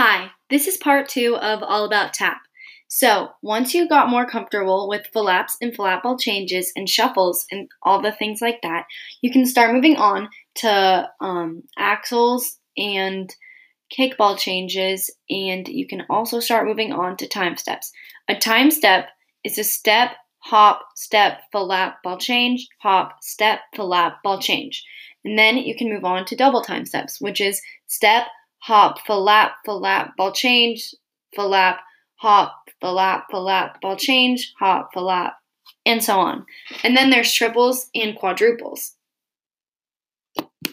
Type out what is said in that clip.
Hi, this is part two of All About Tap. So, once you got more comfortable with flaps and flat ball changes and shuffles and all the things like that, you can start moving on to um, axles and kickball changes, and you can also start moving on to time steps. A time step is a step, hop, step, flap, ball change, hop, step, flap, ball change. And then you can move on to double time steps, which is step, hop, flap, flap, ball change, flap, hop, flap, flap, ball change, hop, flap, and so on. And then there's triples and quadruples.